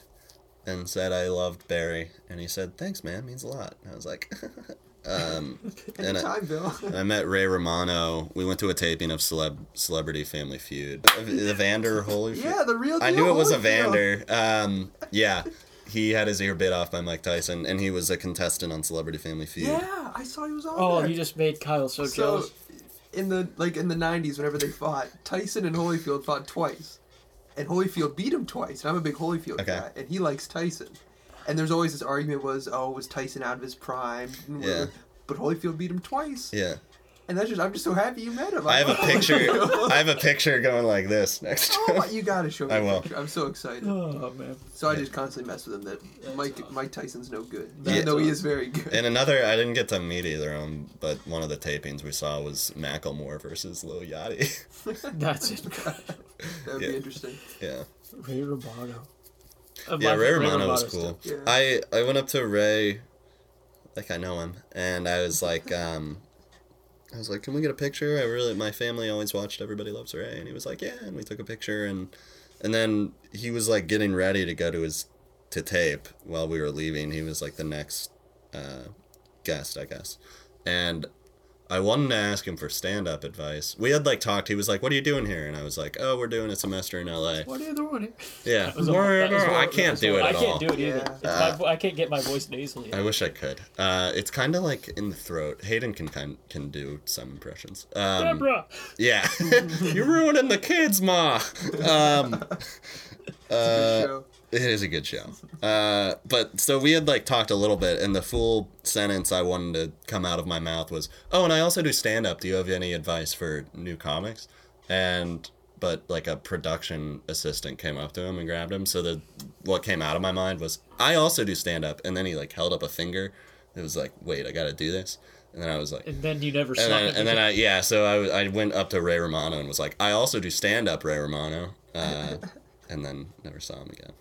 and said I loved Barry, and he said, "Thanks, man, means a lot." And I was like, um, and I, Bill. and I met Ray Romano. We went to a taping of Celeb Celebrity Family Feud. Evander Holyfield. yeah, the real. I knew it was Holyfield. Evander. Um, yeah, he had his ear bit off by Mike Tyson, and he was a contestant on Celebrity Family Feud. Yeah, I saw he was on Oh, there. you just made Kyle so, so jealous. in the like in the '90s, whenever they fought, Tyson and Holyfield fought twice, and Holyfield beat him twice. And I'm a big Holyfield Okay. guy, and he likes Tyson. And there's always this argument was, oh, was Tyson out of his prime? Yeah. But Holyfield beat him twice, Yeah. And that's just I'm just so happy you met him. I have a picture. I have a picture going like this next to Oh, him. my- you gotta show me. I a will. picture. I'm so excited. Oh man. So I just constantly mess with him that Mike awesome. Mike Tyson's no good, Yeah. even though he is very good. And another, I didn't get to meet either of them, but one of the tapings we saw was Macklemore versus Lil Yachty. That's incredible. That would Yeah. be interesting. yeah. Ray Romano. Uh, Yeah, my- Ray Romano was cool. Yeah. I I went up to Ray, like I know him, and I was like, um, I was like, can we get a picture? I really, my family always watched Everybody Loves Ray, and he was like, yeah, and we took a picture, and and then he was like getting ready to go to his to tape while we were leaving. He was like the next uh, guest, I guess, and. I wanted to ask him for stand up advice. We had like talked. He was like, "What are you doing here?" And I was like, "Oh, we're doing a semester in LA." What are you doing? here? Yeah, That was a- that was I can't was do it horrible. at I can't do it either. Yeah. It's my I can't get my voice nasally. I wish I could. Uh, it's kind of like in the throat. Hayden can kind can do some impressions. Um, Deborah. yeah, you're ruining the kids, ma. Um, Good uh, show. It is a good show. Uh, but so we had like talked a little bit, and the full sentence I wanted to come out of my mouth was, "Oh, and I also do stand up. Do you have any advice for new comics?" And but like a production assistant came up to him and grabbed him. So the what came out of my mind was, "I also do stand up." And then he like held up a finger. It was like, "Wait, I got to do this." And then I was like, And then you never and then, and then I yeah, so I, I went up to Ray Romano and was like, I also do stand up, Ray Romano, uh, and then never saw him again.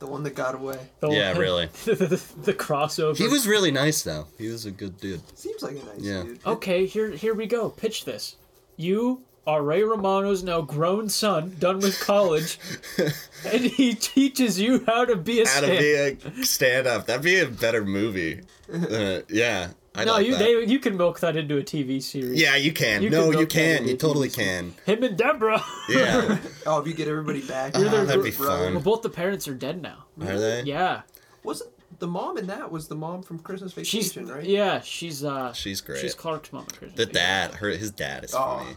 The one that got away. The- Yeah, really. the, the, the crossover. He was really nice though. He was a good dude. Seems like a nice Yeah. dude. Okay, here here we go. Pitch this. You are Ray Romano's now grown son, done with college, and he teaches you how to be a How to stand. be a stand up. That'd be a better movie. Uh, yeah. I no, like you that. they, you can milk that into a TV series. Yeah, you can. You no, can you can. You totally TV can. Him and Deborah. Yeah. Oh, if you get everybody back. Ah, that'd be Bro. well, both the parents are dead now. Are they? Yeah, Wasn't the mom in that was the mom from Christmas she's Vacation, right? yeah, she's uh, She's great. she's Clark's mom. at Christmas The Vacation. dad, her, his dad is Oh. funny.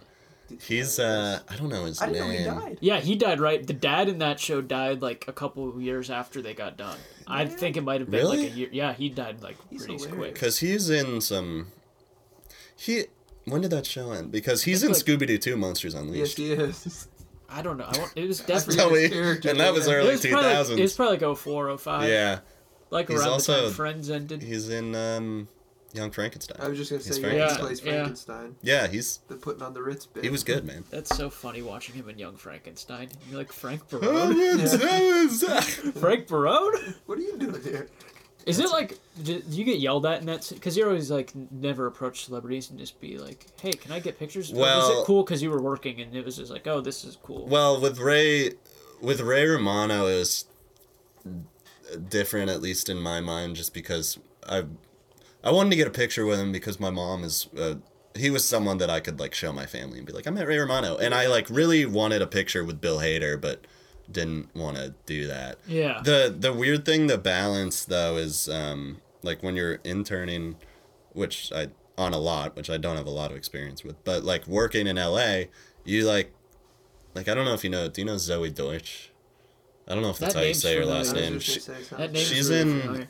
He's uh, I don't know his I didn't name. know he died. Yeah, he died right. The dad in that show died like a couple of years after they got done. I think it might have been Really? like a year. Yeah, he died like He's pretty hilarious. quick. Because he's in some. He. When did that show end? Because he's in like- Scooby Doo 2 Monsters Yes, Unleashed. he is. I don't know. I want, it was definitely. So his character, and that was yeah. Early was, probably, 2000s. it was probably like 04, 05. yeah. Like He's around the time Friends ended. He's in um, Young Frankenstein. I was just gonna He's say, Frank- yeah, he Yeah, plays yeah. Frankenstein. yeah, he's. The putting on the Ritz bit. He was good, man. That's so funny watching him in Young Frankenstein. You're like Frank Oh, Barone. Frank Barone? What are you doing here? Is it like do do you get yelled at in that? Because you're always like never approach celebrities and just be like, "Hey, can I get pictures?" Or was Well- it cool because you were working and it was just like, "Oh, this is cool." Well, with Ray, with Ray Romano, it was different, at least in my mind, just because I, I wanted to get a picture with him because my mom is. Uh, he was someone that I could like show my family and be like, I met Ray Romano, and I like really wanted a picture with Bill Hader, but didn't want to do that. yeah. The the weird thing the balance though is um like when you're interning, which I on a lot, which I don't have a lot of experience with, but like working in LA, you like like I don't know if you know do you know Zoey Deutch? I don't know if that's That how you say her last name. She, say that something. name's she's really in- familiar.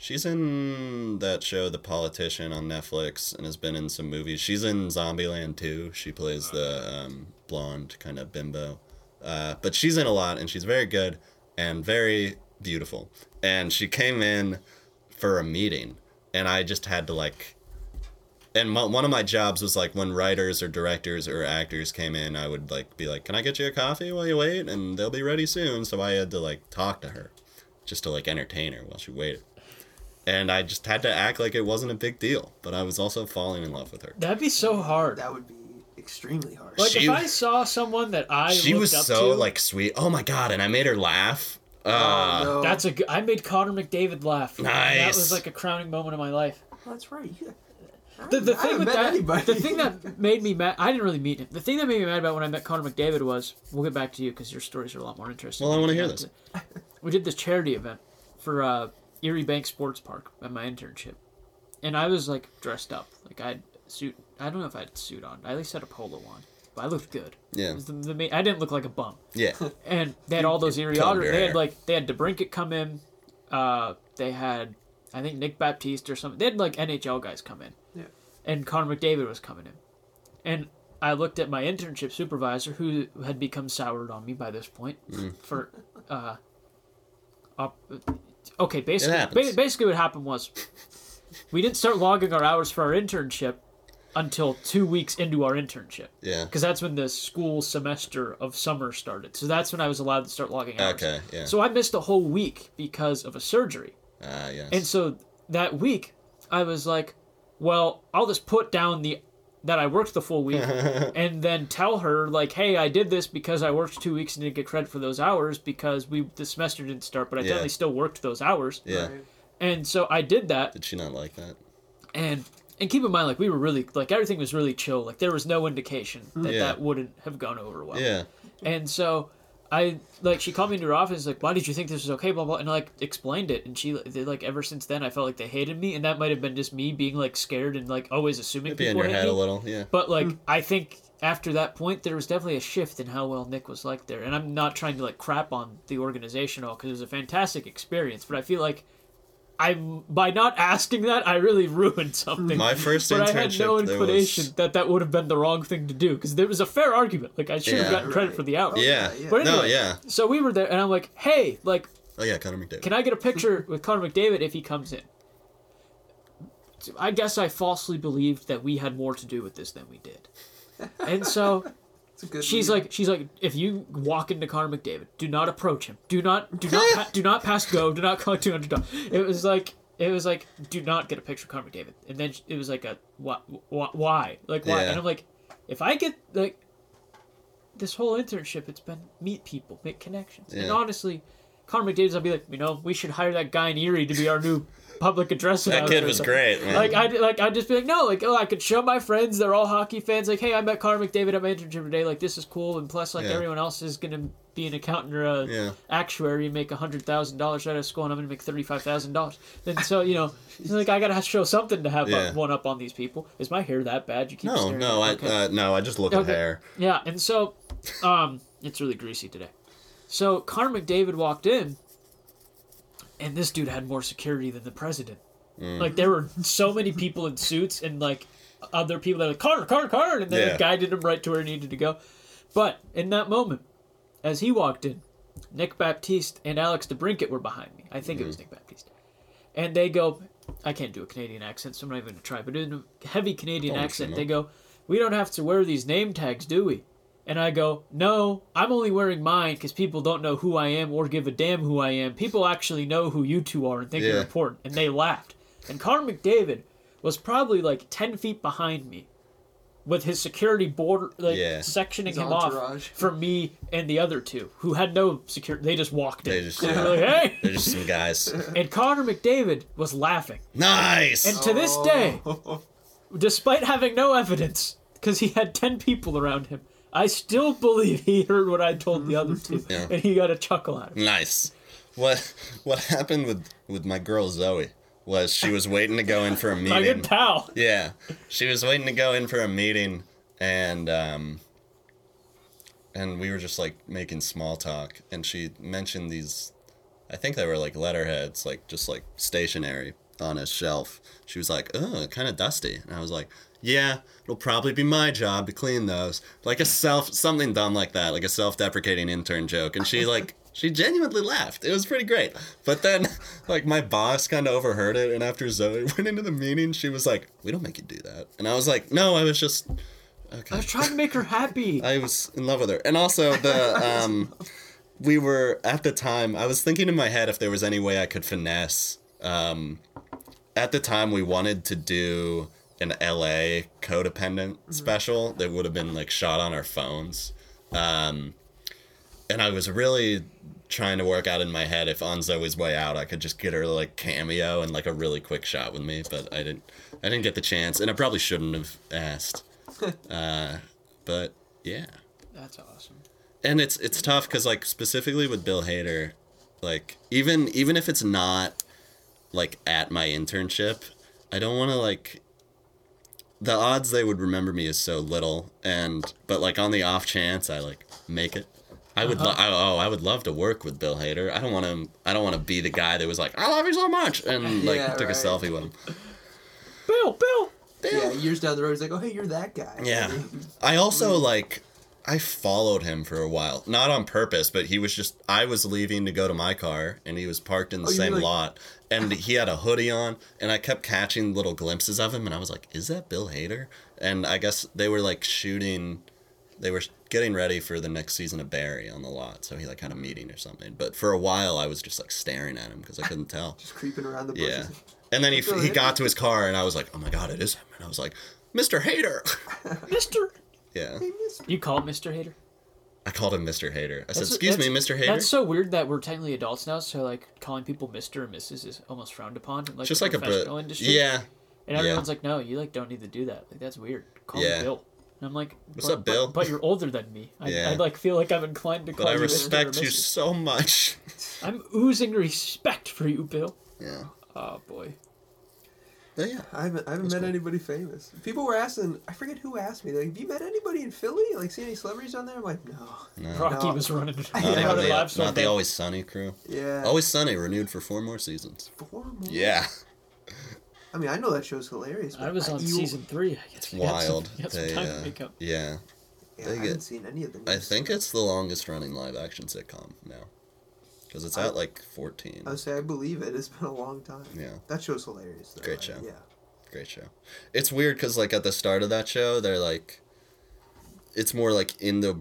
She's in that show, The Politician, on Netflix, and has been in some movies. She's in Zombieland too. She plays the um, blonde kind of bimbo, uh, but she's in a lot, and she's very good and very beautiful. And she came in for a meeting, and I just had to like. And my, one of my jobs was like when writers or directors or actors came in, I would like be like, "Can I get you a coffee while you wait?" And they'll be ready soon. So I had to like talk to her, just to like entertain her while she waited and I just had to act like it wasn't a big deal. But I was also falling in love with her. That'd be so hard. That would be extremely hard. Like She- if I saw someone that I she looked was up so to, like sweet. Oh my god! And I made her laugh. Uh, oh, no. that's a. g- I made Connor McDavid laugh. Nice. That was like a crowning moment of my life. that's right. You, I The, the I thing with met that, anybody. the thing that made me mad, I didn't really meet him. The thing that made me mad about when I met Connor McDavid was, we'll get back to you because your stories are a lot more interesting. Well, I wanna hear this. We did this charity event for uh, Erie Bank Sports Park at my internship, and I was like dressed up, like I had suit. I don't know if I had a suit on. I at least had a polo on, but I looked good. Yeah. The, the main, I didn't look like a bum. yeah. and they had all those Erie Combed Otter. They had like they had DeBrincat come in. Uh, they had I think Nick Baptiste or something. They had like NHL guys come in. Yeah. And Connor McDavid was coming in, and I looked at my internship supervisor who had become soured on me by this point Mm. for. Uh, op- okay, basically, ba- basically what happened was we didn't start logging our hours for our internship until two weeks into our internship Yeah. because that's when the school semester of summer started. So that's when I was allowed to start logging hours. Okay. Yeah. So I missed a whole week because of a surgery. Ah, yes. And so that week, I was like, well, I'll just put down the that I worked the full week and then tell her like, hey, I did this because I worked two weeks and didn't get credit for those hours because we the semester didn't start, but I Yeah. technically still worked those hours. yeah. Right. And so I did that Did she not like that? and and keep in mind like we were really like everything was really chill. Like there was no indication that Yeah. that wouldn't have gone over well. Yeah. And so I like she called me into her office like why did you think this was okay blah blah and I like explained it and she they, like ever since then I felt like they hated me and that might have been just me being like scared and like always assuming Maybe in people your hate head me. a little. Yeah. But like hmm. I think after that point there was definitely a shift in how well Nick was like there and I'm not trying to like crap on the organization at all because it was a fantastic experience but I feel like I by not asking that I really ruined something. My first but I had no inclination was- that that would have been the wrong thing to do because there was a fair argument. Like I should have Yeah. gotten credit for the hours. Yeah. Yeah. But No. anyway, Yeah. So we were there, and I'm like, "Hey, like, Oh yeah. Connor McDavid. can I get a picture with Connor McDavid if he comes in?" I guess I falsely believed that we had more to do with this than we did, and so It's a good she's lead. like, she's like, if you walk into Connor McDavid, do not approach him. Do not, do not, pa- do not pass go. Do not collect two hundred dollars. It was like, it was like, do not get a picture of Connor McDavid. And then it was like a, why, why, like why? Yeah. And I'm like, if I get like this whole internship, it's been meet people, make connections. And honestly, Connor McDavid's, I'll be like, you know, we should hire that guy in Erie to be our new public address. That kid was great, man. Like I like I'd just be like, no, like oh, I could show my friends they're all hockey fans. Like, hey, I met Connor McDavid at my internship today. Like, this is cool, and plus, like Yeah. everyone else is gonna be an accountant or a Yeah. actuary and make a hundred thousand dollars out of school, and I'm gonna make thirty five thousand dollars. Then so you know, like I gotta show something to have Yeah. one up on these people. Is my hair that bad? You keep No. staring No. I. Okay. Uh, no. I just look at hair. Yeah, and so, um, it's really greasy today. So Connor McDavid walked in, and this dude had more security than the president. Mm. Like there were so many people in suits and like other people that were like Connor, Connor, Connor, and then Yeah. did him right to where he needed to go. But in that moment, as he walked in, Nick Baptiste and Alex DeBrincat were behind me. I think it Mm-hmm. was Nick Baptiste, and they go. I can't do a Canadian accent, so I'm not even gonna try. But in a heavy Canadian accent, they go, "We don't have to wear these name tags, do we?" And I go, "No, I'm only wearing mine because people don't know who I am or give a damn who I am. People actually know who you two are and think you're important." And they laughed. And Connor McDavid was probably like ten feet behind me, with his security border like Yeah. sectioning His him off entourage. from me and the other two who had no security. They just walked in. They just- They were like, "Hey!" They're just some guys. And Connor McDavid was laughing. Nice. And to this day, Oh. despite having no evidence, because he had 10 people around him, I still believe he heard what I told the other two. Yeah. And he got a chuckle out of it. Nice. What what happened with with my girl Zoey was she was waiting to go in for a My meeting. good pal. Yeah, she was waiting to go in for a meeting, and um, and we were just like making small talk, and she mentioned these I think they were like letterheads, like just like stationary on a shelf. She was like, "Oh, kind of dusty," and I was like, "Yeah, it'll probably be my job to clean those." Like a self something dumb like that, like a self-deprecating intern joke, and she like. She genuinely laughed. It was pretty great. But then, like, my boss kind of overheard it, and after Zoey went into the meeting, she was like, We don't make you do that. And I was like, No, I was just. Okay. I was trying to make her happy. I was in love with her. And also the um we were at the time I was thinking in my head if there was any way I could finesse um at the time we wanted to do an LA codependent special that would have been like shot on our phones. Um and I was really trying to work out in my head if on Zoey's way out I could just get her like cameo and like a really quick shot with me, but I didn't I didn't get the chance and I probably shouldn't have asked. uh but yeah That's awesome. and it's it's tough because like specifically with Bill Hader, like even even if it's not like at my internship, I don't want to like the odds they would remember me is so little, and but like on the off chance I like make it. I would uh-huh. lo- I, oh I would love to work with Bill Hader. I don't want to I don't want to be the guy that was like I love you so much and like Yeah, took a selfie with him. Bill, Bill. Bill. Yeah, years down the road, he's like, "Oh, hey, you're that guy." Yeah. I also mm. like I followed him for a while. Not on purpose, but he was just I was leaving to go to my car and he was parked in the Oh, same like- lot and he had a hoodie on and I kept catching little glimpses of him and I was like, "Is that Bill Hader?" And I guess they were like shooting they were getting ready for the next season of Barry on the lot, so he like had a meeting or something. But for a while I was just like staring at him because I couldn't tell. Just creeping around the Yeah. And then he Bill he Hader? got to his car and I was like, "Oh my god, it is him." And I was like, "Mr. Hader." Mister. yeah. Hey, miss- You call him Mr. Hater? I called him Mr. Hater. I said, That's- "Excuse me, Mr. Hater." That's so weird that we're technically adults now, so like calling people Mr. and Mrs. is almost frowned upon. Like Just like a professional industry. Yeah. And yeah. everyone's like, no, you like don't need to do that. Like that's weird. Call Yeah. me Bill. And I'm like, What's but, up, Bill? But, but you're older than me. I, Yeah. I like feel like I'm inclined to call But I you Mr. or respect you so much. I'm oozing respect for you, Bill. Yeah. Oh boy. But yeah. I haven't, I haven't met anybody famous. People were asking, I forget who asked me, like, have you met anybody in Philly? Like, see any celebrities on there? I'm like, no. No. Rocky No. was running. Not, Yeah. even the, not on the. Always Sunny crew. Yeah. Always Sunny renewed for four more seasons. Four more? Yeah. I mean, I know that show's hilarious. I was on you- season three. I guess we got some- Wild. some They, time to uh, up. yeah. Yeah, they I get- haven't seen any of them. I think it's the longest running live action sitcom now. Because it's I- at like 14. I say I believe it. It's been a long time. Yeah. That show's hilarious. Though. Great show. Yeah. Great show. It's weird because like at the start of that show, they're like, it's more like in the,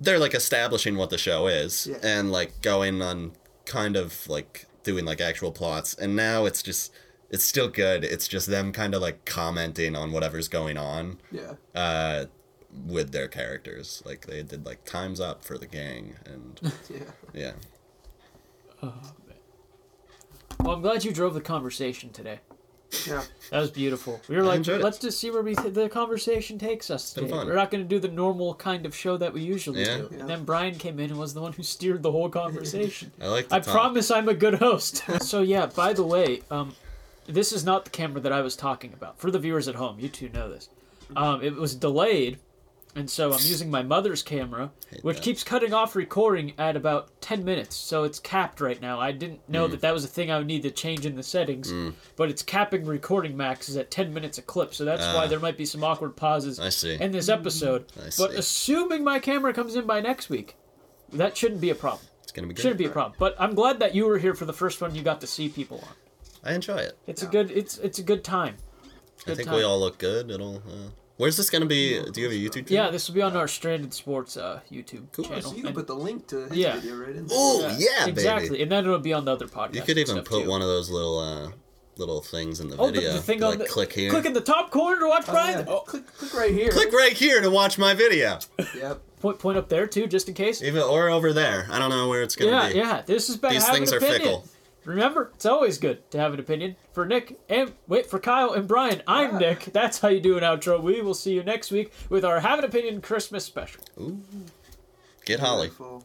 they're like establishing what the show is Yeah. and like going on kind of like doing like actual plots. And now it's just, it's still good. It's just them kind of like commenting on whatever's going on Yeah. uh, with their characters. Like they did like times up for the gang and Yeah. yeah. Well, I'm glad you drove the conversation today. Yeah. That was beautiful. We were I like, enjoyed it. let's just see where we the conversation takes us been today. fun. We're not going to do the normal kind of show that we usually Yeah. do. Yeah. And then Brian came in and was the one who steered the whole conversation. I like. The I talk. promise I'm a good host. so yeah, by the way, um, this is not the camera that I was talking about. For the viewers at home, you two know this. Um, it was delayed, and so I'm using my mother's camera, Hate which that. keeps cutting off recording at about 10 minutes. So it's capped right now. I didn't know Mm. that that was a thing I would need to change in the settings, but it's capping recording maxes at 10 minutes a clip. So that's why Ah. there might be some awkward pauses I see. in this episode. I But assuming my camera comes in by next week, that shouldn't be a problem. It's gonna be good. Shouldn't be a problem. But I'm glad that you were here for the first one. You got to see people on. I enjoy it. It's a good. It's it's a good time. I think time. we all look good. It'll. Uh, where's this gonna be? Do you have a YouTube channel? Yeah, this will be on our Stranded Sports uh, YouTube Cool. Channel. so you can And- put the link to his Yeah. video right in there. Oh yeah, exactly, baby. and then it'll be on the other podcast. You could even put too. one of those little uh, little things in the Oh, the, video. the thing like on the click here. Click in the top corner to watch Oh, Brian. yeah. Oh, Click, click right here. Click right here to watch my video. Yep. point point up there too, just in case. Even or over there. I don't know where it's gonna Yeah, be. yeah. This is about These things are opinion. fickle. Remember, it's always good to have an opinion. For Nick and wait for Kyle and Brian, I'm Ah. Nick. That's how you do an outro. We will see you next week with our Have an Opinion Christmas special. Get Holly. Beautiful.